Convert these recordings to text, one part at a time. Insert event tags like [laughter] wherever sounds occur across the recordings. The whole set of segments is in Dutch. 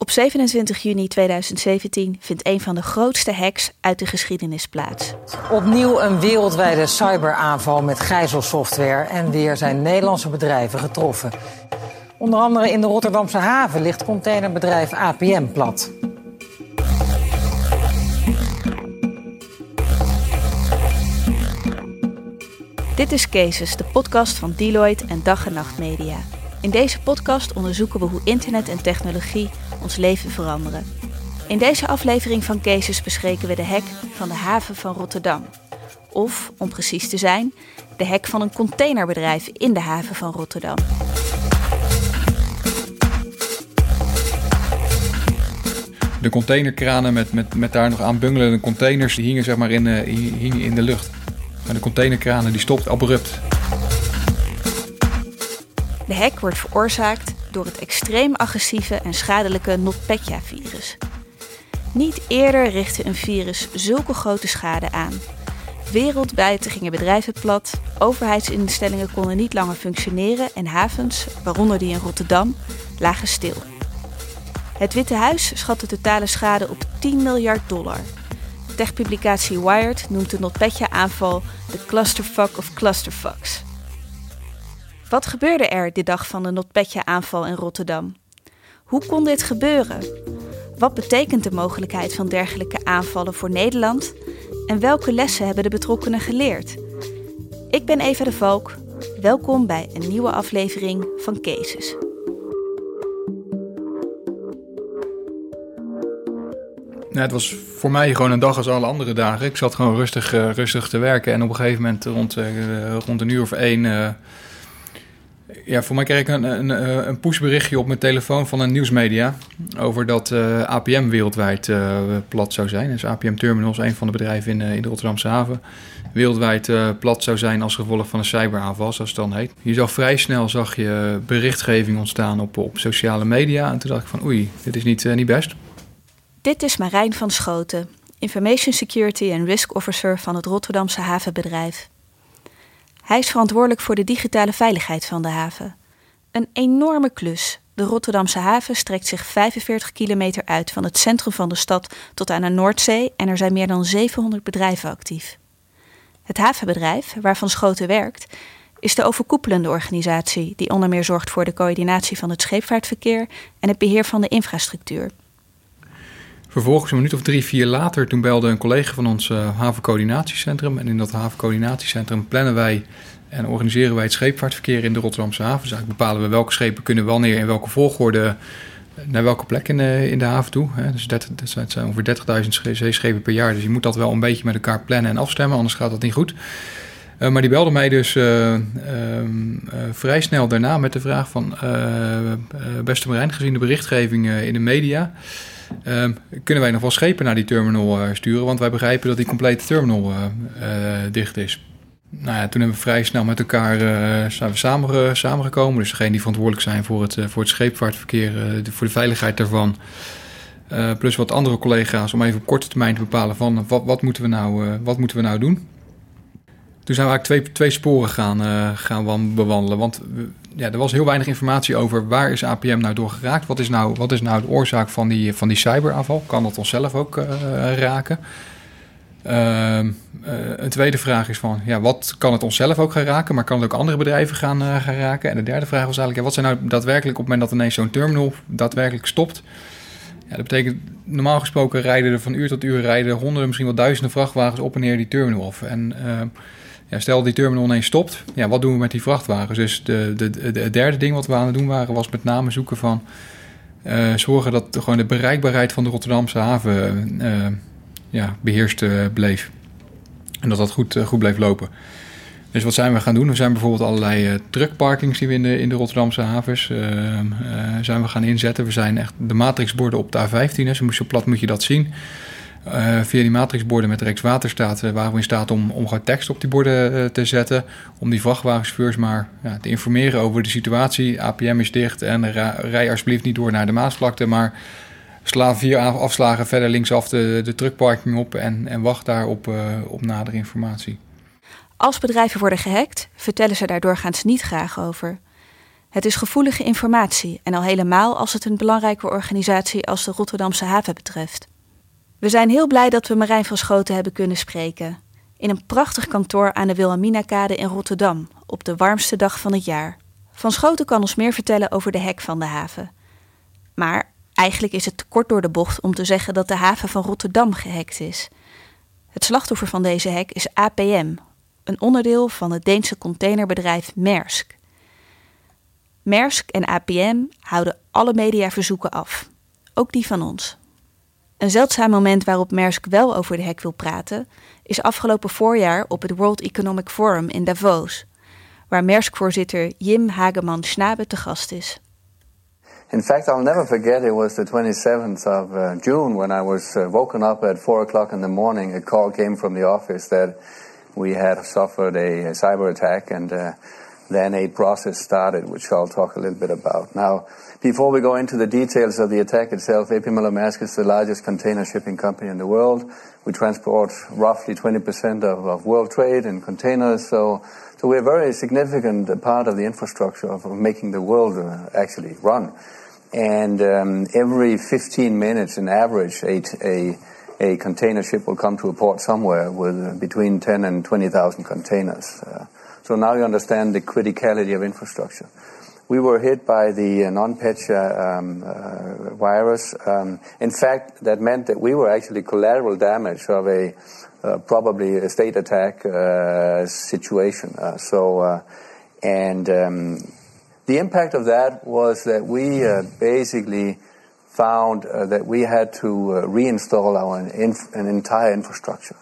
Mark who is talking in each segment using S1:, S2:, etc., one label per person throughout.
S1: Op 27 juni 2017 vindt een van de grootste hacks uit de geschiedenis plaats.
S2: Opnieuw een wereldwijde cyberaanval met gijzelsoftware. En weer zijn Nederlandse bedrijven getroffen. Onder andere in de Rotterdamse haven ligt containerbedrijf APM plat.
S1: Dit is Cases, de podcast van Deloitte en Dag en Nacht Media. In deze podcast onderzoeken we hoe internet en technologie ons leven veranderen. In deze aflevering van Cases bespreken we de hack van de haven van Rotterdam. Of, om precies te zijn, de hack van een containerbedrijf in de haven van Rotterdam.
S3: De containerkranen met, met, met daar nog aan bungelende containers, die hingen zeg maar in, hingen in de lucht. En de containerkranen die stopt abrupt.
S1: De hack wordt veroorzaakt door het extreem agressieve en schadelijke NotPetya-virus. Niet eerder richtte een virus zulke grote schade aan. Wereldwijd gingen bedrijven plat, overheidsinstellingen konden niet langer functioneren en havens, waaronder die in Rotterdam, lagen stil. Het Witte Huis schat de totale schade op 10 miljard dollar. Techpublicatie Wired noemt de NotPetya-aanval de clusterfuck of clusterfucks. Wat gebeurde er die dag van de NotPetya-aanval in Rotterdam? Hoe kon dit gebeuren? Wat betekent de mogelijkheid van dergelijke aanvallen voor Nederland? En welke lessen hebben de betrokkenen geleerd? Ik ben Eva de Valk. Welkom bij een nieuwe aflevering van Cases.
S3: Nou, het was voor mij gewoon een dag als alle andere dagen. Ik zat gewoon rustig, uh, rustig te werken. En op een gegeven moment rond, uh, rond een uur of één... Uh, ja, voor mij kreeg ik een, een, een pushberichtje op mijn telefoon van een nieuwsmedia... over dat APM wereldwijd plat zou zijn. Dus APM Terminals, een van de bedrijven in, in de Rotterdamse haven... wereldwijd plat zou zijn als gevolg van een cyberaanval, zoals het dan heet. Je zag vrij snel zag je berichtgeving ontstaan op, op sociale media. En toen dacht ik van oei, dit is niet, niet best...
S1: Dit is Marijn van Schoten, Information Security en Risk Officer van het Rotterdamse havenbedrijf. Hij is verantwoordelijk voor de digitale veiligheid van de haven. Een enorme klus. De Rotterdamse haven strekt zich 45 kilometer uit van het centrum van de stad tot aan de Noordzee en er zijn meer dan 700 bedrijven actief. Het havenbedrijf, waarvan Schoten werkt, is de overkoepelende organisatie die onder meer zorgt voor de coördinatie van het scheepvaartverkeer en het beheer van de infrastructuur.
S3: Vervolgens, een minuut of drie, vier later, toen belde een collega van ons uh, havencoördinatiecentrum. En in dat havencoördinatiecentrum plannen wij en organiseren wij het scheepvaartverkeer in de Rotterdamse haven. Dus eigenlijk bepalen we welke schepen kunnen wanneer in welke volgorde naar welke plek in de, in de haven toe. Hè. Dus dat, zijn ongeveer 30.000 zeeschepen per jaar. Dus je moet dat wel een beetje met elkaar plannen en afstemmen, anders gaat dat niet goed. Maar die belde mij dus uh, vrij snel daarna met de vraag van... beste Marijn, gezien de berichtgeving in de media... Um, kunnen wij nog wel schepen naar die terminal uh, sturen? Want wij begrijpen dat die complete terminal uh, uh, dicht is. Nou ja, toen hebben we vrij snel met elkaar zijn we samen, samengekomen. Dus degene die verantwoordelijk zijn voor het, voor het scheepvaartverkeer, voor de veiligheid daarvan. plus wat andere collega's om even op korte termijn te bepalen van wat, wat, moeten, we nou, wat moeten we nou doen. Toen zijn we eigenlijk twee, twee sporen gaan, gaan bewandelen. Want ja, er was heel weinig informatie over waar is APM nou door geraakt. Wat is nou, wat is nou de oorzaak van die, van die cyberaanval? Kan dat onszelf ook uh, raken? Uh, uh, een tweede vraag is van, ja, wat kan het onszelf ook gaan raken, maar kan het ook andere bedrijven gaan, uh, gaan raken? En de derde vraag was eigenlijk, ja, wat zijn nou daadwerkelijk op het moment dat ineens zo'n terminal daadwerkelijk stopt? Ja, dat betekent, normaal gesproken rijden er van uur tot uur rijden honderden, misschien wel duizenden vrachtwagens op en neer die terminal af. En ja, stel die terminal ineens stopt, ja, wat doen we met die vrachtwagens? Dus de, de, de, het derde ding wat we aan het doen waren, was met name zoeken van uh, zorgen dat gewoon de bereikbaarheid van de Rotterdamse haven uh, ja, beheerst uh, bleef. En dat dat goed, goed bleef lopen. Dus wat zijn we gaan doen? We zijn bijvoorbeeld allerlei truckparkings die we in de, Rotterdamse havens zijn we gaan inzetten. We zijn echt de matrixborden op de A15, zo, zo plat moet je dat zien. Uh, via die matrixborden met Rijkswaterstaat uh, waren we in staat om, om gewoon tekst op die borden uh, te zetten. Om die vrachtwagenchauffeurs maar ja, te informeren over de situatie. APM is dicht en rij alsjeblieft niet door naar de Maasvlakte. Maar sla vier afslagen verder linksaf de, de truckparking op en, en wacht daar op, op nadere informatie.
S1: Als bedrijven worden gehackt, vertellen ze daar doorgaans niet graag over. Het is gevoelige informatie en al helemaal als het een belangrijke organisatie als de Rotterdamse haven betreft. We zijn heel blij dat we Marijn van Schoten hebben kunnen spreken. In een prachtig kantoor aan de Wilhelminakade in Rotterdam, op de warmste dag van het jaar. Van Schoten kan ons meer vertellen over de hek van de haven. Maar eigenlijk is het te kort door de bocht om te zeggen dat de haven van Rotterdam gehackt is. Het slachtoffer van deze hek is APM, een onderdeel van het Deense containerbedrijf Maersk. Maersk en APM houden alle mediaverzoeken af, ook die van ons. Een zeldzaam moment waarop Maersk wel over de hek wil praten, is afgelopen voorjaar op het World Economic Forum in Davos, waar Maersk-voorzitter Jim Hageman Schnabe te gast is.
S4: In fact, I'll never forget it was the 27th of uh, June when I was uh, woken up at 4 o'clock in the morning. A call came from the office that we had suffered a, cyber attack and uh, then a process started, which I'll talk a little bit about. Now, before we go into the details of the attack itself, AP Maersk is the largest container shipping company in the world. We transport roughly 20% of, world trade in containers, so, we're a very significant part of the infrastructure of, making the world uh, actually run. And um, every 15 minutes, on average, a, container ship will come to a port somewhere with between 10 and 20,000 containers. Uh, so now you understand the criticality of infrastructure. We were hit by the uh, non-PETCHA um, uh, virus. Um, in fact, that meant that we were actually collateral damage of a uh, probably a state attack uh, situation. Uh, so, uh, and um, the impact of that was that we basically found that we had to reinstall our inf- an entire infrastructure.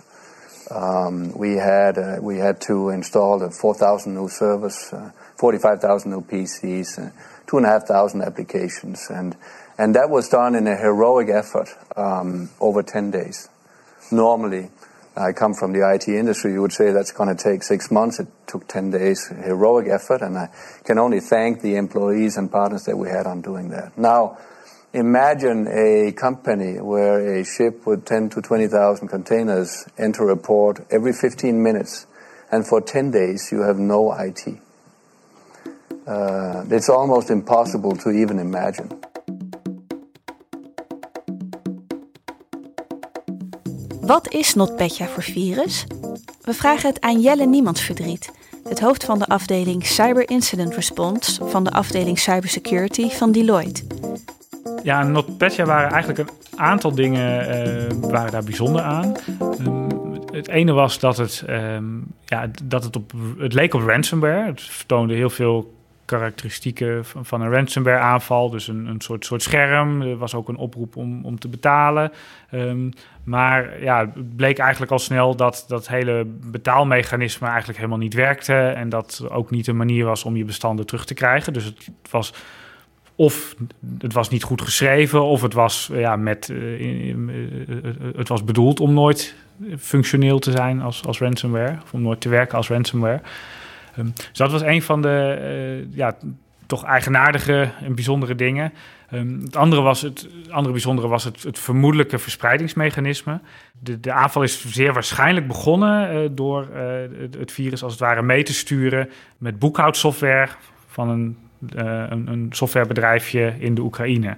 S4: Um, we had uh, we had to install 4,000 new servers, uh, 45,000 new PCs, uh, two and a half thousand applications, and and that was done in a heroic effort um, over 10 days. Normally, I come from the IT industry. You would say that's going to take six months. It took 10 days, heroic effort, and I can only thank the employees and partners that we had on doing that. Now Imagine a company where a ship with 10 to 20,000 containers enter a port every 15 minutes, and for 10 days you have no IT. Uh, it's almost impossible to even imagine.
S1: Wat is NotPetya voor virus? We vragen het aan Jelle Niemandsverdriet, het hoofd van de afdeling Cyber Incident Response van de afdeling Cybersecurity van Deloitte.
S5: Ja, NotPetya waren eigenlijk een aantal dingen uh, waren daar bijzonder aan. Um, het ene was dat het, um, ja, dat het, op, het leek op ransomware. Het vertoonde heel veel karakteristieken van, een ransomware aanval. Dus een, een soort, soort scherm. Er was ook een oproep om, om te betalen. Um, maar ja, het bleek eigenlijk al snel dat dat hele betaalmechanisme eigenlijk helemaal niet werkte. En dat ook niet een manier was om je bestanden terug te krijgen. Dus het was of het was niet goed geschreven, of het was, ja, met, uh, het was bedoeld om nooit functioneel te zijn als, als ransomware, of om nooit te werken als ransomware. Um, dus dat was een van de uh, ja, toch eigenaardige en bijzondere dingen. Um, het andere, was het, andere bijzondere was het, het vermoedelijke verspreidingsmechanisme. De, de aanval is zeer waarschijnlijk begonnen uh, door het, het virus als het ware mee te sturen met boekhoudsoftware van een uh, een, een, softwarebedrijfje in de Oekraïne.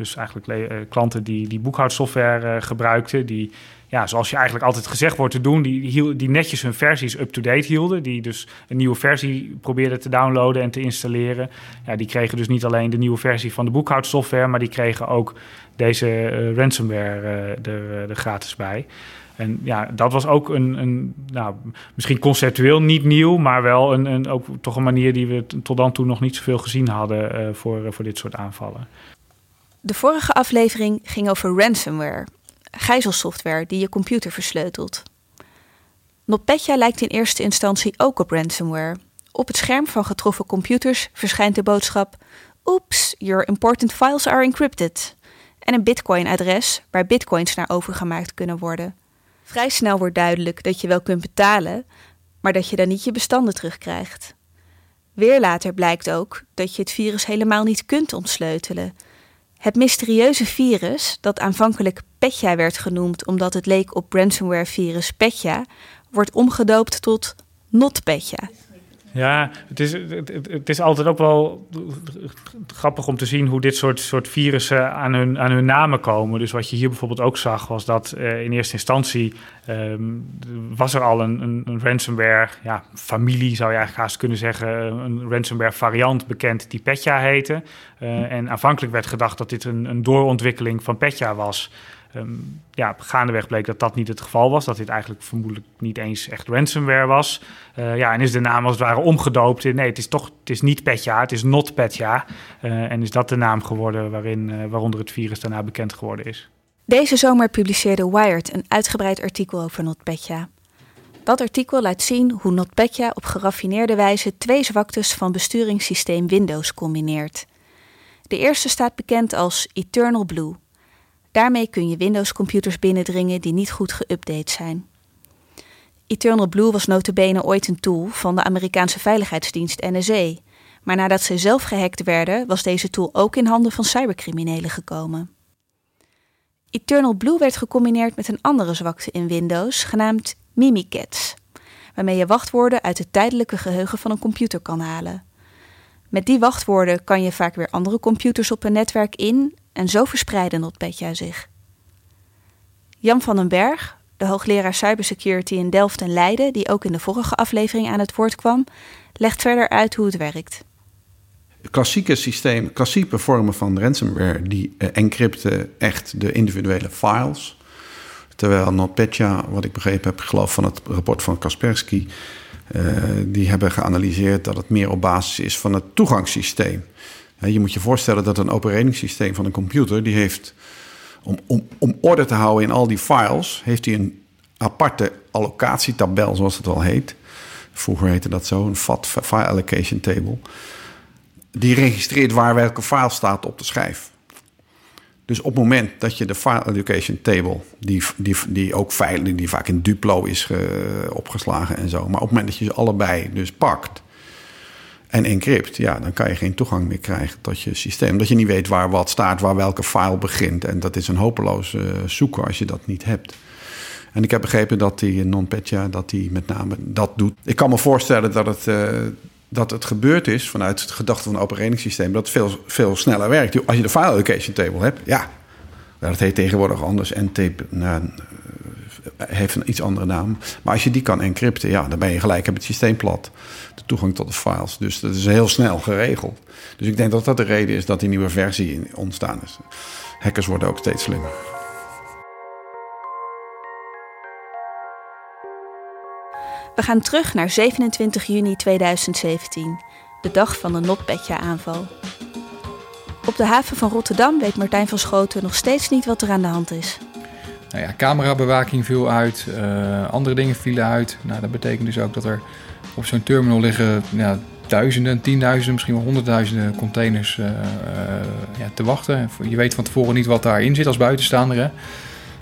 S5: Dus eigenlijk uh, klanten die, die boekhoudsoftware uh, gebruikten, die, ja, zoals je eigenlijk altijd gezegd wordt te doen, die, die, netjes hun versies up-to-date hielden. Die dus een nieuwe versie probeerden te downloaden en te installeren. Ja, die kregen dus niet alleen de nieuwe versie van de boekhoudsoftware, maar die kregen ook deze ransomware er, gratis bij. En ja, dat was ook een, een nou, misschien conceptueel niet nieuw, maar wel een, een, ook toch een manier die we tot dan toe nog niet zoveel gezien hadden voor, voor dit soort aanvallen.
S1: De vorige aflevering ging over ransomware, gijzelsoftware die je computer versleutelt. NotPetya lijkt in eerste instantie ook op ransomware. Op het scherm van getroffen computers verschijnt de boodschap: Oeps, your important files are encrypted. En een Bitcoin-adres waar bitcoins naar overgemaakt kunnen worden. Vrij snel wordt duidelijk dat je wel kunt betalen, maar dat je dan niet je bestanden terugkrijgt. Weer later blijkt ook dat je het virus helemaal niet kunt ontsleutelen. Het mysterieuze virus, dat aanvankelijk Petya werd genoemd omdat het leek op ransomware-virus Petya, wordt omgedoopt tot NotPetya.
S5: Ja, het is, het, het, is altijd ook wel grappig om te zien hoe dit soort, soort virussen aan hun, aan hun namen komen. Dus wat je hier bijvoorbeeld ook zag, was dat uh, in eerste instantie um, was er al een, een, een, ransomware ja, familie, zou je eigenlijk haast kunnen zeggen, een ransomware variant bekend die Petya heette. Uh, en aanvankelijk werd gedacht dat dit een, een doorontwikkeling van Petya was. Um, ja, gaandeweg bleek dat dat niet het geval was. Dat dit eigenlijk vermoedelijk niet eens echt ransomware was. Uh, ja, en is de naam als het ware omgedoopt in... nee, het is toch het is niet Petya, het is not Petya. Uh, en is dat de naam geworden waarin, uh, waaronder het virus daarna bekend geworden is.
S1: Deze zomer publiceerde Wired een uitgebreid artikel over NotPetya. Dat artikel laat zien hoe NotPetya op geraffineerde wijze... twee zwaktes van besturingssysteem Windows combineert. De eerste staat bekend als Eternal Blue... Daarmee kun je Windows-computers binnendringen die niet goed geüpdate zijn. Eternal Blue was notabene ooit een tool van de Amerikaanse veiligheidsdienst NSA, maar nadat ze zelf gehackt werden, was deze tool ook in handen van cybercriminelen gekomen. Eternal Blue werd gecombineerd met een andere zwakte in Windows, genaamd Mimikatz, waarmee je wachtwoorden uit het tijdelijke geheugen van een computer kan halen. Met die wachtwoorden kan je vaak weer andere computers op een netwerk in en zo verspreidde NotPetya zich. Jan van den Berg, de hoogleraar cybersecurity in Delft en Leiden, die ook in de vorige aflevering aan het woord kwam, legt verder uit hoe het werkt.
S6: Klassieke systemen, klassieke vormen van ransomware, die uh, encrypten echt de individuele files. Terwijl NotPetya, wat ik begrepen heb, geloof van het rapport van Kaspersky, uh, die hebben geanalyseerd dat het meer op basis is van het toegangssysteem. Je moet je voorstellen dat een operating van een computer, die heeft, om, om, om orde te houden in al die files, heeft hij een aparte allocatietabel, zoals het wel heet. Vroeger heette dat zo, een FAT, File Allocation Table. Die registreert waar welke file staat op de schijf. Dus op het moment dat je de File Allocation Table, die, die, die ook veilig, die vaak in Duplo is opgeslagen en zo, maar op het moment dat je ze allebei dus pakt, en encrypt, ja, dan kan je geen toegang meer krijgen tot je systeem. Dat je niet weet waar wat staat, waar welke file begint. En dat is een hopeloos uh, zoeken als je dat niet hebt. En ik heb begrepen dat die NonPetya dat die met name dat doet. Ik kan me voorstellen dat het, uh, dat het gebeurd is vanuit het gedachte van een operating dat het veel, veel sneller werkt. Als je de file allocation table hebt, ja, dat heet tegenwoordig anders. NTP, nou, heeft een iets andere naam. Maar als je die kan encrypten, ja, dan ben je gelijk, heb het systeem plat. De toegang tot de files. Dus dat is heel snel geregeld. Dus ik denk dat dat de reden is dat die nieuwe versie ontstaan is. Hackers worden ook steeds slimmer.
S1: We gaan terug naar 27 juni 2017, de dag van de NotPetya-aanval. Op de haven van Rotterdam weet Martijn van Schoten nog steeds niet wat er aan de hand is.
S3: Nou ja, camerabewaking viel uit, uh, andere dingen vielen uit. Nou, dat betekent dus ook dat er op zo'n terminal liggen duizenden, tienduizenden, misschien wel honderdduizenden containers uh, uh, ja, te wachten. Je weet van tevoren niet wat daarin zit als buitenstaander. Hè?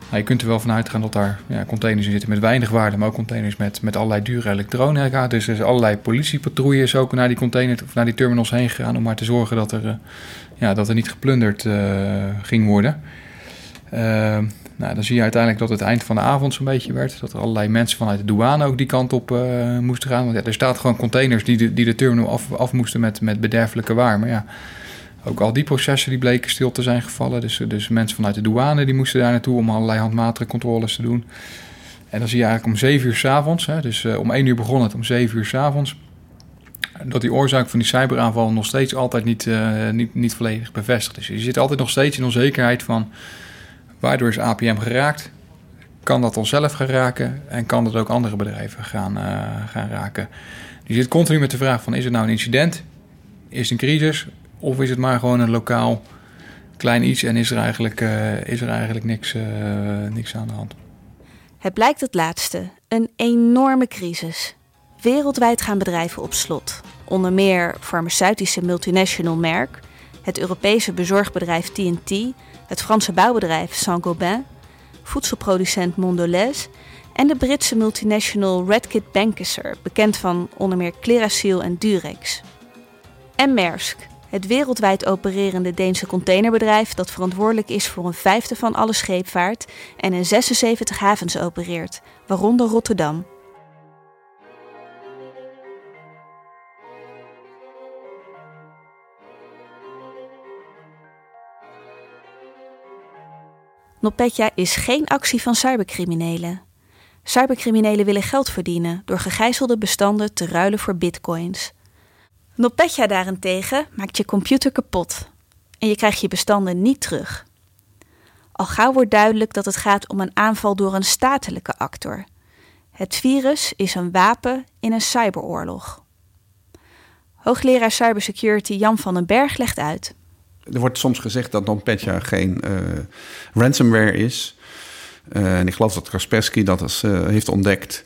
S3: Nou, je kunt er wel vanuit gaan dat daar ja, containers in zitten met weinig waarde, maar ook containers met, met allerlei dure elektronica. Dus er zijn allerlei politiepatrouilles ook naar die containers of naar die terminals heen gegaan om maar te zorgen dat er, ja, dat er niet geplunderd ging worden. Uh, nou, dan zie je uiteindelijk dat het eind van de avond zo'n beetje werd. Dat er allerlei mensen vanuit de douane ook die kant op uh, moesten gaan. Want ja, er staat gewoon containers die de, die de terminal af, af moesten met, met bederfelijke waar. Maar ja, ook al die processen die bleken stil te zijn gevallen. Dus, dus mensen vanuit de douane die moesten daar naartoe om allerlei handmatige controles te doen. En dan zie je eigenlijk om 7 uur s'avonds, dus uh, om 1 uur begon het, om 7 uur s'avonds, dat die oorzaak van die cyberaanval nog steeds altijd niet, uh, niet, niet volledig bevestigd is. Je zit altijd nog steeds in onzekerheid van Waardoor is APM geraakt? Kan dat onszelf gaan raken en kan dat ook andere bedrijven gaan, uh, gaan raken? Je zit continu met de vraag van is het nou een incident? Is het een crisis? Of is het maar gewoon een lokaal klein iets en is er eigenlijk, uh, is er eigenlijk niks, uh, niks aan de hand?
S1: Het blijkt het laatste. Een enorme crisis. Wereldwijd gaan bedrijven op slot. Onder meer farmaceutische multinational Merck, het Europese bezorgbedrijf TNT het Franse bouwbedrijf Saint-Gobain, voedselproducent Mondelez en de Britse multinational Redkit Benckiser, bekend van onder meer en Durex. En Maersk, het wereldwijd opererende Deense containerbedrijf dat verantwoordelijk is voor een vijfde van alle scheepvaart en in 76 havens opereert, waaronder Rotterdam. NotPetya is geen actie van cybercriminelen. Cybercriminelen willen geld verdienen door gegijzelde bestanden te ruilen voor bitcoins. NotPetya daarentegen maakt je computer kapot en je krijgt je bestanden niet terug. Al gauw wordt duidelijk dat het gaat om een aanval door een statelijke actor. Het virus is een wapen in een cyberoorlog. Hoogleraar cybersecurity Jan van den Berg legt uit.
S6: Er wordt soms gezegd dat NotPetya geen uh, ransomware is. Uh, en ik geloof dat Kaspersky dat als, uh, heeft ontdekt.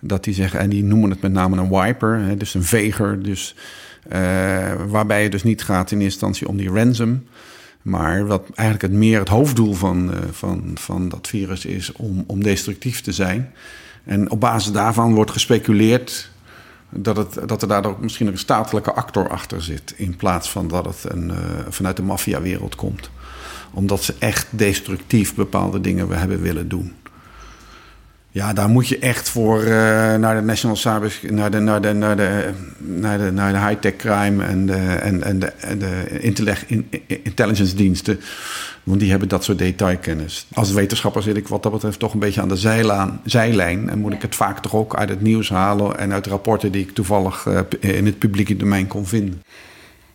S6: Dat die zeggen, en die noemen het met name een wiper, hè, dus een veger. Dus, waarbij het dus niet gaat in instantie om die ransom. Maar wat eigenlijk het meer het hoofddoel van, van, van dat virus is om, om destructief te zijn. En op basis daarvan wordt gespeculeerd dat, het, dat er daardoor misschien een statelijke actor achter zit. In plaats van dat het een, uh, vanuit de maffiawereld komt. Omdat ze echt destructief bepaalde dingen hebben willen doen. Ja, daar moet je echt voor uh, naar de National Cyber, naar de, naar de, naar de, naar de, naar de high-tech crime en de, en, en de, en de intelligence diensten. Want die hebben dat soort detailkennis. Als wetenschapper zit ik wat dat betreft toch een beetje aan de zijlaan, zijlijn. En moet ik het vaak toch ook uit het nieuws halen en uit rapporten die ik toevallig uh, in het publieke domein kon vinden.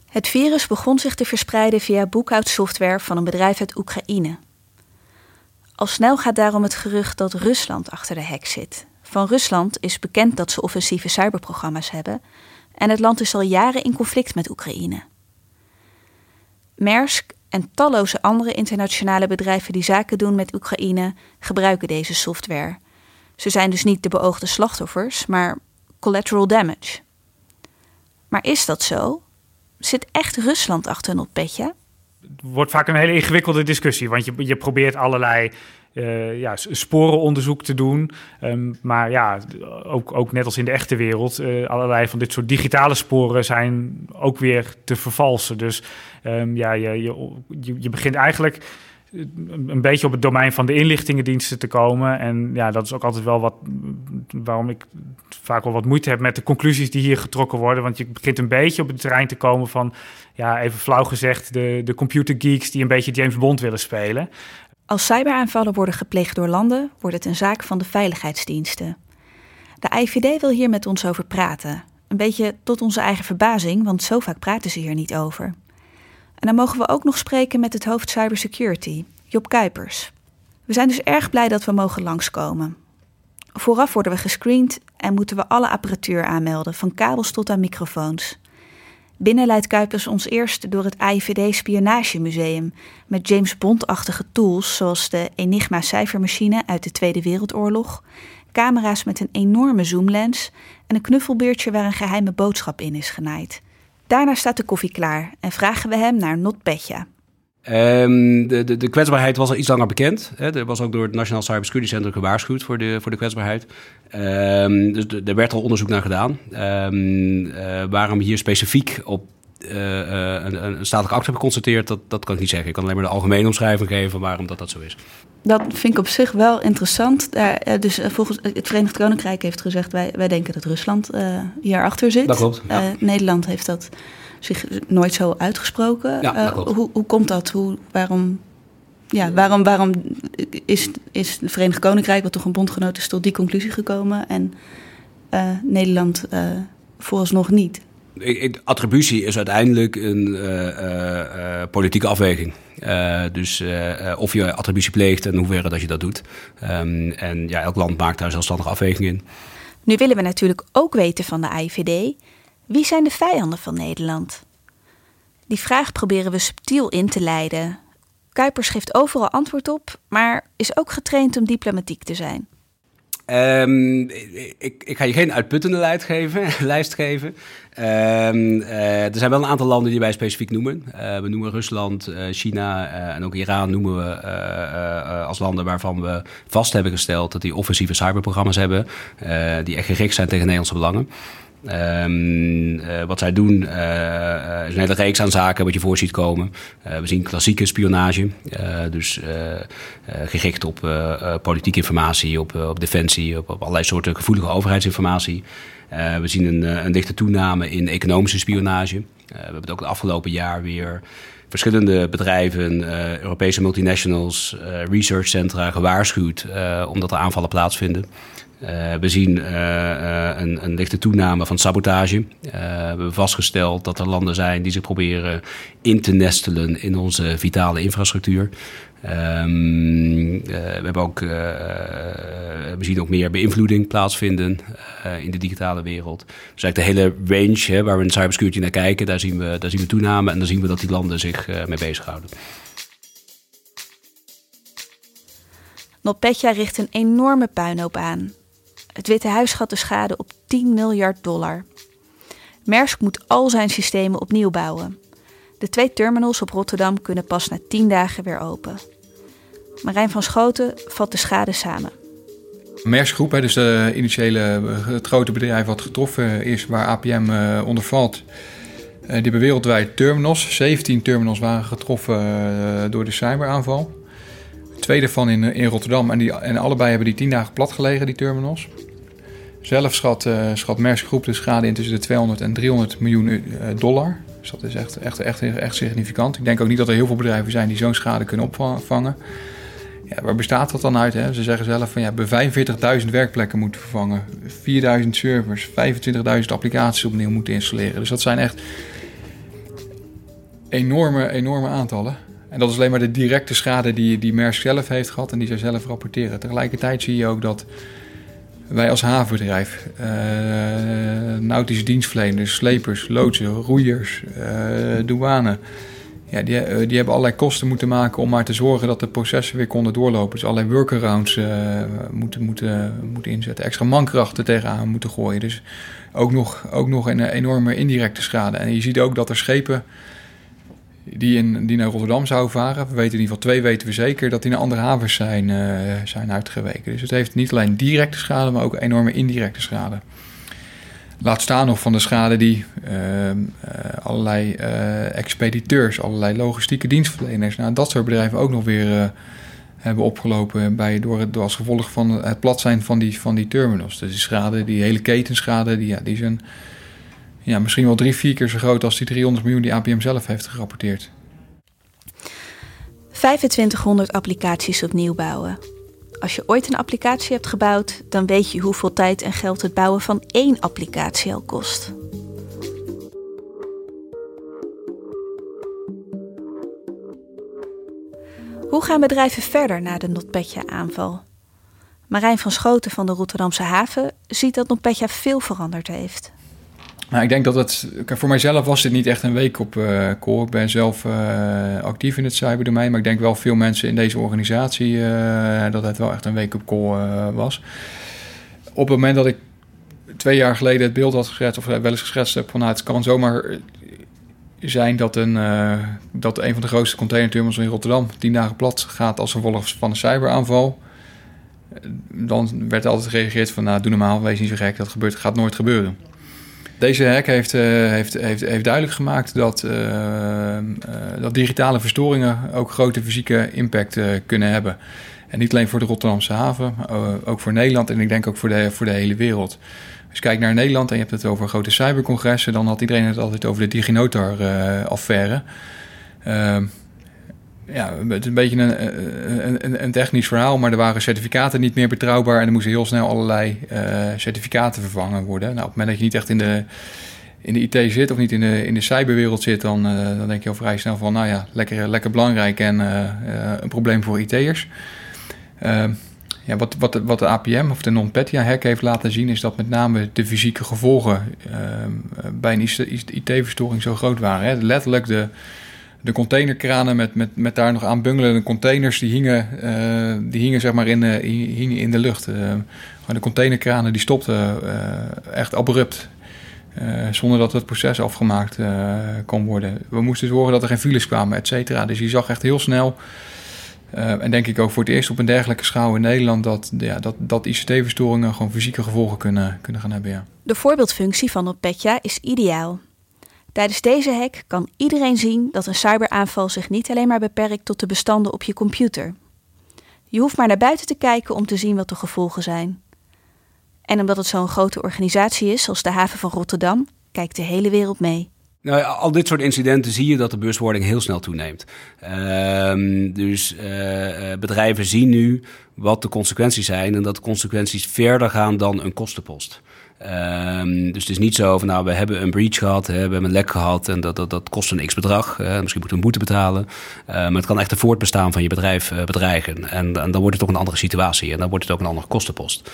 S1: Het virus begon zich te verspreiden via boekhoudsoftware van een bedrijf uit Oekraïne. Al snel gaat daarom het gerucht dat Rusland achter de hek zit. Van Rusland is bekend dat ze offensieve cyberprogramma's hebben en het land is al jaren in conflict met Oekraïne. Maersk en talloze andere internationale bedrijven die zaken doen met Oekraïne gebruiken deze software. Ze zijn dus niet de beoogde slachtoffers, maar collateral damage. Maar is dat zo? Zit echt Rusland achter NotPetya?
S5: wordt vaak een hele ingewikkelde discussie. Want je, je probeert allerlei uh, ja, sporenonderzoek te doen. Um, maar ja, ook, ook net als in de echte wereld, uh, allerlei van dit soort digitale sporen zijn ook weer te vervalsen. Dus um, ja, je, je, je begint eigenlijk een beetje op het domein van de inlichtingendiensten te komen. En ja, dat is ook altijd wel wat waarom ik vaak wel wat moeite heb met de conclusies die hier getrokken worden. Want je begint een beetje op het terrein te komen van, ja, even flauw gezegd, de, de computergeeks die een beetje James Bond willen spelen.
S1: Als cyberaanvallen worden gepleegd door landen, wordt het een zaak van de veiligheidsdiensten. De IVD wil hier met ons over praten. Een beetje tot onze eigen verbazing, want zo vaak praten ze hier niet over. En dan mogen we ook nog spreken met het hoofd cybersecurity, Job Kuipers. We zijn dus erg blij dat we mogen langskomen. Vooraf worden we gescreend en moeten we alle apparatuur aanmelden, van kabels tot aan microfoons. Binnen leidt Kuipers ons eerst door het AIVD Spionagemuseum met James Bond-achtige tools zoals de Enigma cijfermachine uit de Tweede Wereldoorlog, camera's met een enorme zoomlens en een knuffelbeertje waar een geheime boodschap in is genaaid. Daarna staat de koffie klaar en vragen we hem naar Notpetja.
S7: Um, de, de, de, kwetsbaarheid was al iets langer bekend. Hè. Er was ook door het Nationaal Cybersecurity Center gewaarschuwd voor de, voor de kwetsbaarheid. Um, dus er werd al onderzoek naar gedaan. Um, uh, waarom hier specifiek op een, een statelijke acte hebben geconstateerd, dat, dat kan ik niet zeggen. Ik kan alleen maar de algemene omschrijving geven waarom dat, dat zo is.
S1: Dat vind ik op zich wel interessant. Daar, dus volgens het Verenigd Koninkrijk heeft gezegd: wij, wij denken dat Rusland hierachter zit.
S7: Dat klopt. Ja.
S1: Nederland heeft dat zich nooit zo uitgesproken.
S7: Ja,
S1: hoe, hoe komt dat? Hoe, waarom, ja, waarom, waarom is, is het Verenigd Koninkrijk, wat toch een bondgenoot is, tot die conclusie gekomen en uh, Nederland uh, vooralsnog niet?
S7: Attributie is uiteindelijk een politieke afweging. dus of je attributie pleegt en hoeverre dat je dat doet. Um, en ja, elk land maakt daar zelfstandige afweging in.
S1: Nu willen we natuurlijk ook weten van de IVD wie zijn de vijanden van Nederland? Die vraag proberen we subtiel in te leiden. Kuipers geeft overal antwoord op, maar is ook getraind om diplomatiek te zijn.
S7: Um, ik, ik, ga je geen uitputtende lijst geven. [laughs] lijst geven. Um, uh, er zijn wel een aantal landen die wij specifiek noemen. Uh, we noemen Rusland, uh, China en ook Iran noemen we als landen waarvan we vast hebben gesteld dat die offensieve cyberprogramma's hebben. die echt gericht zijn tegen Nederlandse belangen. Um, uh, wat zij doen uh, is een hele reeks aan zaken wat je voor ziet komen. We zien klassieke spionage, dus gericht op politieke informatie, op, op defensie, op, allerlei soorten gevoelige overheidsinformatie. we zien een, een lichte toename in economische spionage. we hebben het ook het afgelopen jaar weer verschillende bedrijven, Europese multinationals, researchcentra gewaarschuwd omdat er aanvallen plaatsvinden. Uh, we zien uh, een, een, lichte toename van sabotage. we hebben vastgesteld dat er landen zijn die zich proberen in te nestelen in onze vitale infrastructuur. Um, we, hebben ook, we zien ook meer beïnvloeding plaatsvinden in de digitale wereld. Dus eigenlijk de hele range hè, waar we in cybersecurity naar kijken, daar zien, we, daar zien we toename en dan zien we dat die landen zich mee bezighouden.
S1: NotPetya richt een enorme puinhoop aan. Het Witte Huis schat de schade op 10 miljard dollar. Maersk moet al zijn systemen opnieuw bouwen. De twee terminals op Rotterdam kunnen pas na 10 dagen weer open. Marijn van Schoten vat de schade samen.
S3: Maersk Groep, dus de initiële, het grote bedrijf wat getroffen is, waar APM eh, onder valt. Eh, die hebben wereldwijd terminals. 17 terminals waren getroffen eh, door de cyberaanval. Twee daarvan in, in Rotterdam. En, die, en allebei hebben die 10 dagen plat gelegen, die terminals. Zelf schat, uh, schat Groep de schade in tussen de 200 en 300 miljoen uh, dollar. Dus dat is echt, echt, echt, echt significant. Ik denk ook niet dat er heel veel bedrijven zijn die zo'n schade kunnen opvangen. Ja, waar bestaat dat dan uit? Hè? Ze zeggen zelf van ja, we 45.000 werkplekken moeten vervangen, 4.000 servers, 25.000 applicaties opnieuw moeten installeren. Dus dat zijn echt enorme, enorme aantallen. En dat is alleen maar de directe schade die, die Maersk zelf heeft gehad en die zij zelf rapporteren. Tegelijkertijd zie je ook dat wij als havenbedrijf, uh, nautische dienstverleners, slepers, loodsen, roeiers, uh, douane... Ja, die, die hebben allerlei kosten moeten maken om maar te zorgen dat de processen weer konden doorlopen. Dus allerlei workarounds moeten, moeten, moeten inzetten. Extra mankrachten tegenaan moeten gooien. Dus ook nog, ook nog een enorme indirecte schade. En je ziet ook dat er schepen die, in, die naar Rotterdam zouden varen. We weten in ieder geval twee weten we zeker dat die naar andere havens zijn, uh, zijn uitgeweken. Dus het heeft niet alleen directe schade, maar ook enorme indirecte schade. Laat staan nog van de schade die uh, uh, allerlei expediteurs, allerlei logistieke dienstverleners, nou, dat soort bedrijven ook nog weer hebben opgelopen bij, door, door als gevolg van het plat zijn van die, van die terminals. Dus die schade, die hele ketenschade, die, ja, die zijn ja, misschien wel drie, vier keer zo groot als die 300 miljoen die APM zelf heeft gerapporteerd.
S1: 2500 applicaties opnieuw bouwen. Als je ooit een applicatie hebt gebouwd, dan weet je hoeveel tijd en geld het bouwen van één applicatie al kost. Hoe gaan bedrijven verder na de NotPetya-aanval? Marijn van Schoten van de Rotterdamse haven ziet dat NotPetya veel veranderd heeft.
S3: Nou, ik denk dat het. Voor mijzelf was dit niet echt een week op uh, call. Ik ben zelf uh, actief in het cyberdomein, maar ik denk wel veel mensen in deze organisatie uh, dat het wel echt een week op call was. Op het moment dat ik twee jaar geleden het beeld had geschetst, of wel eens geschetst heb van nou, het kan zomaar zijn dat een, dat een van de grootste containerterminals in Rotterdam tien dagen plat gaat als gevolg van een cyberaanval. Dan werd altijd gereageerd van nou, doe normaal, wees niet zo gek, dat gebeurt, gaat nooit gebeuren. Deze hack heeft, uh, heeft, heeft, heeft duidelijk gemaakt dat, uh, uh, dat digitale verstoringen ook grote fysieke impact kunnen hebben. En niet alleen voor de Rotterdamse haven, ook voor Nederland en ik denk ook voor de, voor de hele wereld. Als je kijkt naar Nederland en je hebt het over grote cybercongressen, dan had iedereen het altijd over de DigiNotar-affaire. Ja, het is een beetje een, een, een, technisch verhaal, maar er waren certificaten niet meer betrouwbaar en er moesten heel snel allerlei uh, certificaten vervangen worden. Nou, op het moment dat je niet echt in de, in de IT zit of niet in de, in de cyberwereld zit, dan, uh, dan denk je al vrij snel van, nou ja, lekker, lekker belangrijk en een probleem voor IT'ers. Ehm, ja, wat, wat, wat de APM of de non-PETIA-hack heeft laten zien, is dat met name de fysieke gevolgen ehm, bij een IT-verstoring zo groot waren. Hè. Letterlijk de de containerkranen met, met, met daar nog aan bungelende containers, die hingen, uh, die hingen zeg maar in, uh, hingen in de lucht. Uh, de containerkranen die stopten echt abrupt. zonder dat het proces afgemaakt kon worden. We moesten zorgen dat er geen files kwamen, et cetera. Dus je zag echt heel snel, en denk ik ook voor het eerst op een dergelijke schaal in Nederland, dat, ja, dat, dat ICT-verstoringen gewoon fysieke gevolgen kunnen, kunnen gaan hebben. Ja.
S1: De voorbeeldfunctie van Notpetya is ideaal. Tijdens deze hack kan iedereen zien dat een cyberaanval zich niet alleen maar beperkt tot de bestanden op je computer. Je hoeft maar naar buiten te kijken om te zien wat de gevolgen zijn. En omdat het zo'n grote organisatie is als de haven van Rotterdam, kijkt de hele wereld mee.
S7: Nou, al dit soort incidenten zie je dat de bewustwording heel snel toeneemt. Ehm, dus uh, bedrijven zien nu wat de consequenties zijn en dat de consequenties verder gaan dan een kostenpost. Um, dus het is niet zo van, nou, we hebben een breach gehad, hè, we hebben een lek gehad en dat, dat, dat kost een x bedrag. misschien moeten we een boete betalen. Uh, maar het kan echt het voortbestaan van je bedrijf uh, bedreigen. En, dan wordt het ook een andere situatie en dan wordt het ook een andere kostenpost.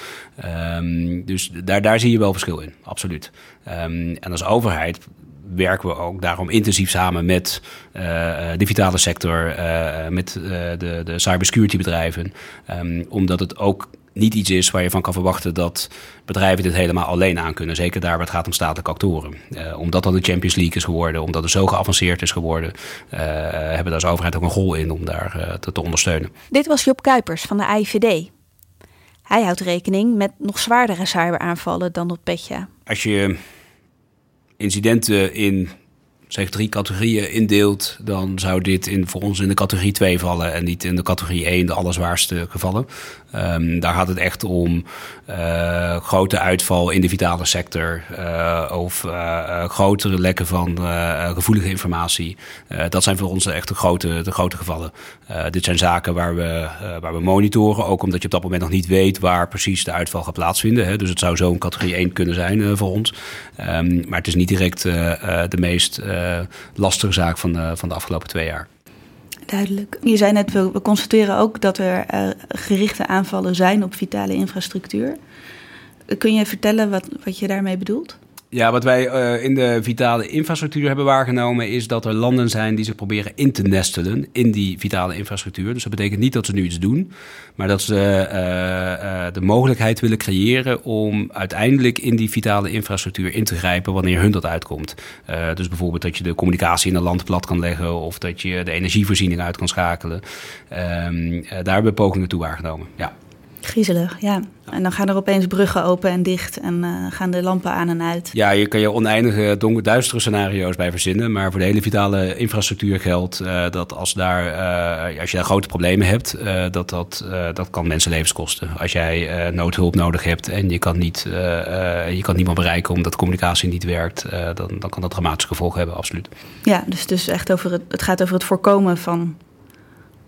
S7: Um, dus daar, daar zie je wel verschil in, absoluut. En als overheid werken we ook daarom intensief samen met uh, de vitale sector, met de, de cybersecurity bedrijven. Omdat het ook niet iets is waar je van kan verwachten dat bedrijven dit helemaal alleen aan kunnen. Zeker daar waar het gaat om statelijke actoren. Uh, omdat dat de Champions League is geworden, omdat het zo geavanceerd is geworden, uh, hebben we als overheid ook een rol in om daar uh, te, te, ondersteunen.
S1: Dit was Job Kuipers van de AIVD. Hij houdt rekening met nog zwaardere cyberaanvallen dan op Petja.
S7: Als je incidenten in zeg drie categorieën indeelt, dan zou dit in, voor ons in de categorie 2 vallen en niet in de categorie 1, de allerzwaarste gevallen. Um, daar gaat het echt om uh, grote uitval in de vitale sector uh, of uh, grotere lekken van gevoelige informatie. dat zijn voor ons echt de grote, de grote gevallen. dit zijn zaken waar we, waar we monitoren, ook omdat je op dat moment nog niet weet waar precies de uitval gaat plaatsvinden. Hè. Dus het zou zo een categorie 1 kunnen zijn voor ons. Um, maar het is niet direct de meest lastige zaak van van de afgelopen twee jaar.
S1: Duidelijk. Je zei net, we, constateren ook dat er uh, gerichte aanvallen zijn op vitale infrastructuur. Kun je vertellen wat, wat je daarmee bedoelt?
S7: Ja, wat wij uh, in de vitale infrastructuur hebben waargenomen, is dat er landen zijn die zich proberen in te nestelen in die vitale infrastructuur. Dus dat betekent niet dat ze nu iets doen, maar dat ze uh, uh, de mogelijkheid willen creëren om uiteindelijk in die vitale infrastructuur in te grijpen wanneer hun dat uitkomt. dus bijvoorbeeld dat je de communicatie in een land plat kan leggen of dat je de energievoorziening uit kan schakelen. Ehm, daar hebben we pogingen toe waargenomen. Ja.
S1: Griezelig, ja. En dan gaan er opeens bruggen open en dicht en uh, gaan de lampen aan en uit.
S7: Ja, je kan je oneindige donker, duistere scenario's bij verzinnen. Maar voor de hele vitale infrastructuur geldt uh, dat als, daar, uh, als je daar grote problemen hebt, dat, dat, dat kan mensenlevens kosten. Als jij noodhulp nodig hebt en je kan, niet, je kan niemand bereiken omdat de communicatie niet werkt, dan, dan kan dat dramatische gevolgen hebben, absoluut.
S1: Ja, dus, dus echt over het, het gaat over het voorkomen van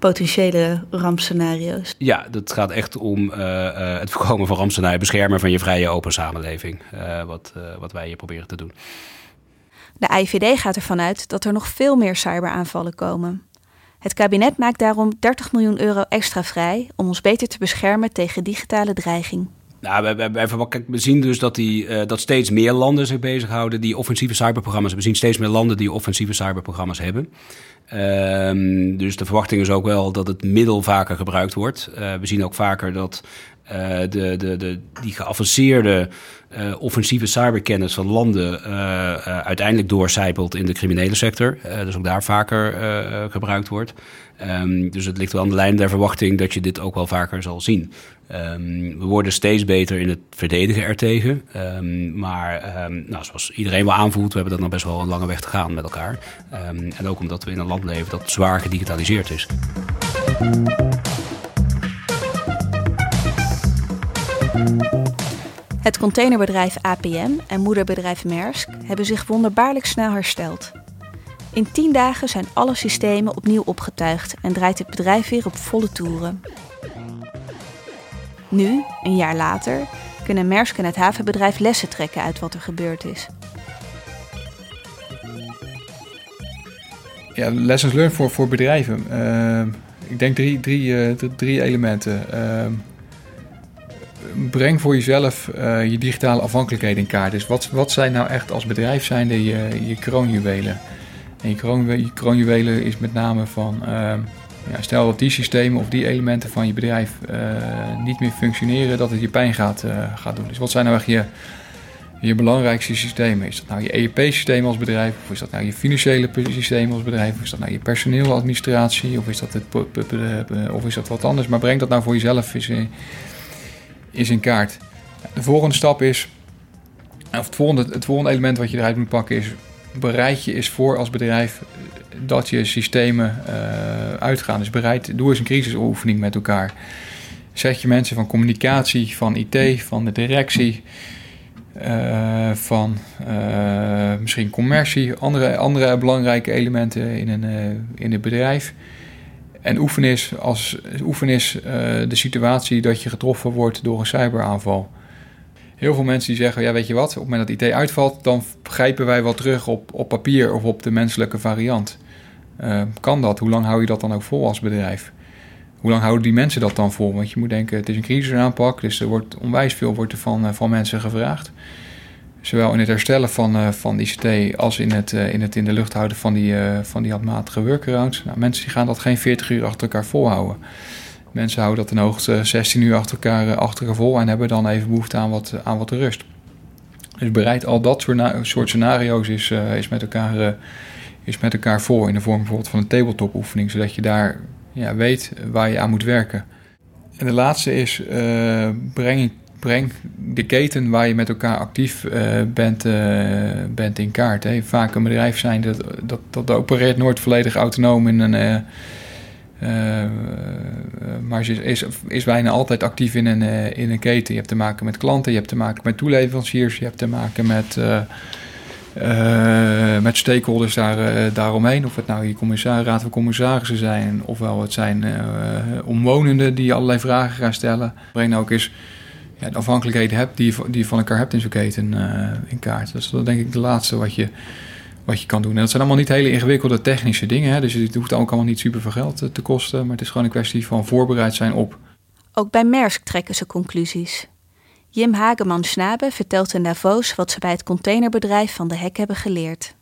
S1: potentiële rampscenario's.
S7: Ja, dat gaat echt om uh, uh, het voorkomen van rampscenario's, beschermen van je vrije open samenleving, uh, wat, wat wij hier proberen te doen.
S1: De IVD gaat ervan uit dat er nog veel meer cyberaanvallen komen. Het kabinet maakt daarom 30 miljoen euro extra vrij om ons beter te beschermen tegen digitale dreiging.
S7: Nou, wij, we zien dus dat, die, uh, dat steeds meer landen zich bezighouden die offensieve cyberprogramma's hebben. We zien steeds meer landen die offensieve cyberprogramma's hebben. Um, dus de verwachting is ook wel dat het middel vaker gebruikt wordt. Uh, we zien ook vaker dat uh, de, de, de, die geavanceerde uh, offensieve cyberkennis van landen uiteindelijk doorcijpelt in de criminele sector. dus ook daar vaker gebruikt wordt. Um, dus het ligt wel aan de lijn der verwachting dat je dit ook wel vaker zal zien. Um, we worden steeds beter in het verdedigen ertegen. Um, maar um, nou, zoals iedereen wel aanvoelt, we hebben dat nog best wel een lange weg te gaan met elkaar. en ook omdat we in een land leven dat zwaar gedigitaliseerd is.
S1: Het containerbedrijf APM en moederbedrijf Maersk hebben zich wonderbaarlijk snel hersteld. In tien dagen zijn alle systemen opnieuw opgetuigd en draait het bedrijf weer op volle toeren. Nu, een jaar later, kunnen Maersk en het havenbedrijf lessen trekken uit wat er gebeurd is.
S3: Ja, lessons learned voor, voor bedrijven. Uh, ik denk drie, drie, uh, drie elementen. Uh, breng voor jezelf je digitale afhankelijkheden in kaart. Dus wat, wat zijn nou echt als bedrijf zijnde je, je kroonjuwelen? En je, je kroonjuwelen is met name van ja, stel dat die systemen of die elementen van je bedrijf uh, niet meer functioneren, dat het je pijn gaat, uh, gaat doen. Dus wat zijn nou echt je, je belangrijkste systemen? Is dat nou je ERP-systeem als bedrijf? Of is dat nou je financiële systeem als bedrijf? Of is dat nou je personeeladministratie? Of is dat, het, of is dat wat anders? Maar breng dat nou voor jezelf eens in, in kaart. De volgende stap is, of het volgende, het volgende element wat je eruit moet pakken is, bereid je eens voor als bedrijf dat je systemen uh, uitgaan. Dus bereid, doe eens een crisisoefening met elkaar. Zet je mensen van communicatie, van IT, van de directie. uh, van misschien commercie, andere, andere belangrijke elementen in een, in het bedrijf. En oefen is, als, oefen is de situatie dat je getroffen wordt door een cyberaanval heel veel mensen die zeggen, ja weet je wat, op het moment dat IT uitvalt, dan grijpen wij wat terug op, op papier of op de menselijke variant. Uh, kan dat? Hoe lang hou je dat dan ook vol als bedrijf? Hoe lang houden die mensen dat dan vol? Want je moet denken, het is een crisisaanpak, dus er wordt onwijs veel wordt er van, uh, van mensen gevraagd. Zowel in het herstellen van, uh, van ICT als in het, in het in de lucht houden van die, van die handmatige workarounds. Nou, mensen die gaan dat geen 40 uur achter elkaar volhouden. Mensen houden dat in hoogte 16 uur achter elkaar, eh, achter vol en hebben dan even behoefte aan wat, aan wat rust. Dus bereid al dat soort, scenario's is, is, met elkaar, uh, is met elkaar voor in de vorm bijvoorbeeld van een tabletop oefening, zodat je daar ja, weet waar je aan moet werken. En de laatste is breng, breng de keten waar je met elkaar actief bent, bent in kaart. Hè. Vaak een bedrijf zijn dat, dat, dat opereert nooit volledig autonoom in een uh, maar is, is, is bijna altijd actief in een, uh, in een keten. Je hebt te maken met klanten, je hebt te maken met toeleveranciers, je hebt te maken met, met stakeholders daar, daaromheen. Of het nou je raad van commissarissen zijn, ofwel het zijn omwonenden die allerlei vragen gaan stellen. Nou ook eens ja, de afhankelijkheden hebt die, die je van elkaar hebt in zo'n keten in kaart. Dat is denk ik de laatste wat je wat je kan doen. En dat zijn allemaal niet hele ingewikkelde technische dingen. Hè? Dus het hoeft ook allemaal niet super veel geld te kosten. Maar het is gewoon een kwestie van voorbereid zijn op.
S1: Ook bij Maersk trekken ze conclusies. Jim Hageman-Schnabe vertelt in Davos wat ze bij het containerbedrijf van de Hek hebben geleerd.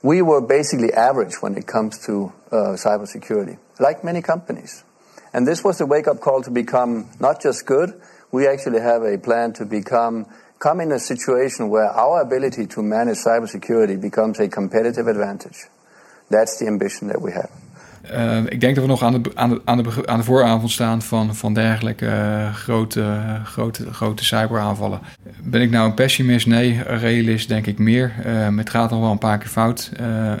S4: We were basically average when it comes to uh, cybersecurity, like many companies. And this was the wake-up call to become not just good, we actually have a plan to become come in a situation where our ability to manage cybersecurity becomes a competitive advantage. That's the ambition that we have.
S3: Uh, ik denk dat we nog aan de, aan de, aan de, aan de vooravond staan van, van dergelijke uh, grote, grote, grote cyberaanvallen. Ben ik nou een pessimist? Nee, een realist denk ik meer. Uh, het gaat nog wel een paar keer fout.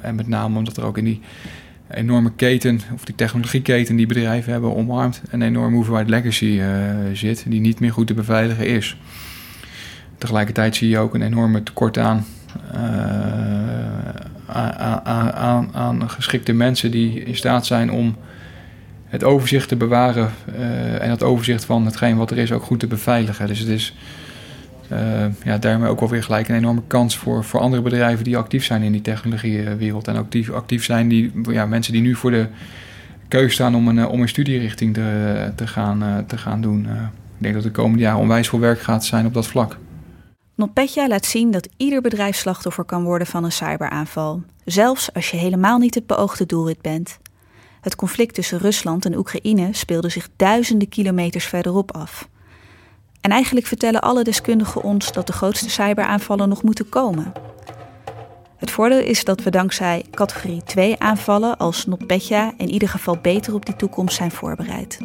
S3: en met name omdat er ook in die enorme keten, of die technologieketen die bedrijven hebben omarmd, een enorme hoeveelheid legacy zit, die niet meer goed te beveiligen is. Tegelijkertijd zie je ook een enorme tekort aan, aan, aan, aan, geschikte mensen die in staat zijn om het overzicht te bewaren uh, en het overzicht van hetgeen wat er is ook goed te beveiligen. Dus het is uh, ja, daarmee ook wel weer gelijk een enorme kans voor, voor andere bedrijven die actief zijn in die technologiewereld. En actief, actief zijn die ja, mensen die nu voor de keuze staan om een, om een studierichting te, te, gaan, te gaan doen. ik denk dat de komende jaren onwijs veel werk gaat zijn op dat vlak.
S1: NotPetya laat zien dat ieder bedrijf slachtoffer kan worden van een cyberaanval, zelfs als je helemaal niet het beoogde doelwit bent. Het conflict tussen Rusland en Oekraïne speelde zich duizenden kilometers verderop af. En eigenlijk vertellen alle deskundigen ons dat de grootste cyberaanvallen nog moeten komen. Het voordeel is dat we dankzij categorie 2 aanvallen als NotPetya in ieder geval beter op die toekomst zijn voorbereid.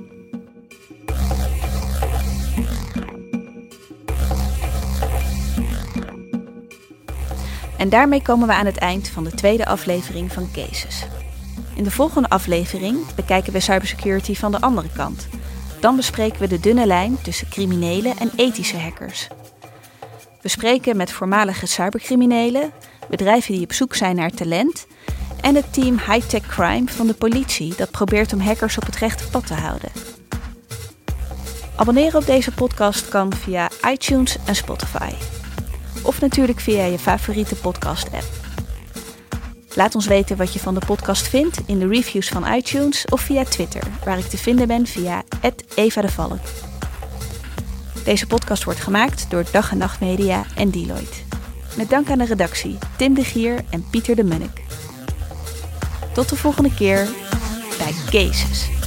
S1: En daarmee komen we aan het eind van de tweede aflevering van Cases. In de volgende aflevering bekijken we cybersecurity van de andere kant. Dan bespreken we de dunne lijn tussen criminelen en ethische hackers. We spreken met voormalige cybercriminelen, bedrijven die op zoek zijn naar talent en het team High-Tech Crime van de politie dat probeert om hackers op het rechte pad te houden. Abonneren op deze podcast kan via iTunes en Spotify of natuurlijk via je favoriete podcast-app. Laat ons weten wat je van de podcast vindt in de reviews van iTunes of via Twitter, waar ik te vinden ben via Eva de. Deze podcast wordt gemaakt door Dag en Nacht Media en Deloitte. Met dank aan de redactie Tim de Gier en Pieter de Munnik. Tot de volgende keer bij Cases.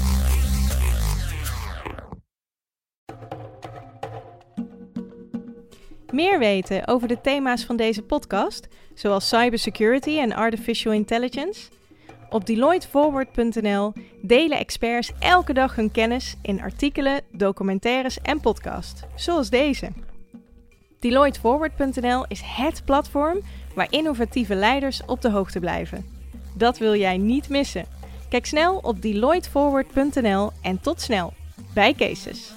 S8: Meer weten over de thema's van deze podcast, zoals cybersecurity en artificial intelligence? Op DeloitteForward.nl delen experts elke dag hun kennis in artikelen, documentaires en podcasts, zoals deze. DeloitteForward.nl is het platform waar innovatieve leiders op de hoogte blijven. Dat wil jij niet missen. Kijk snel op DeloitteForward.nl en tot snel bij Cases.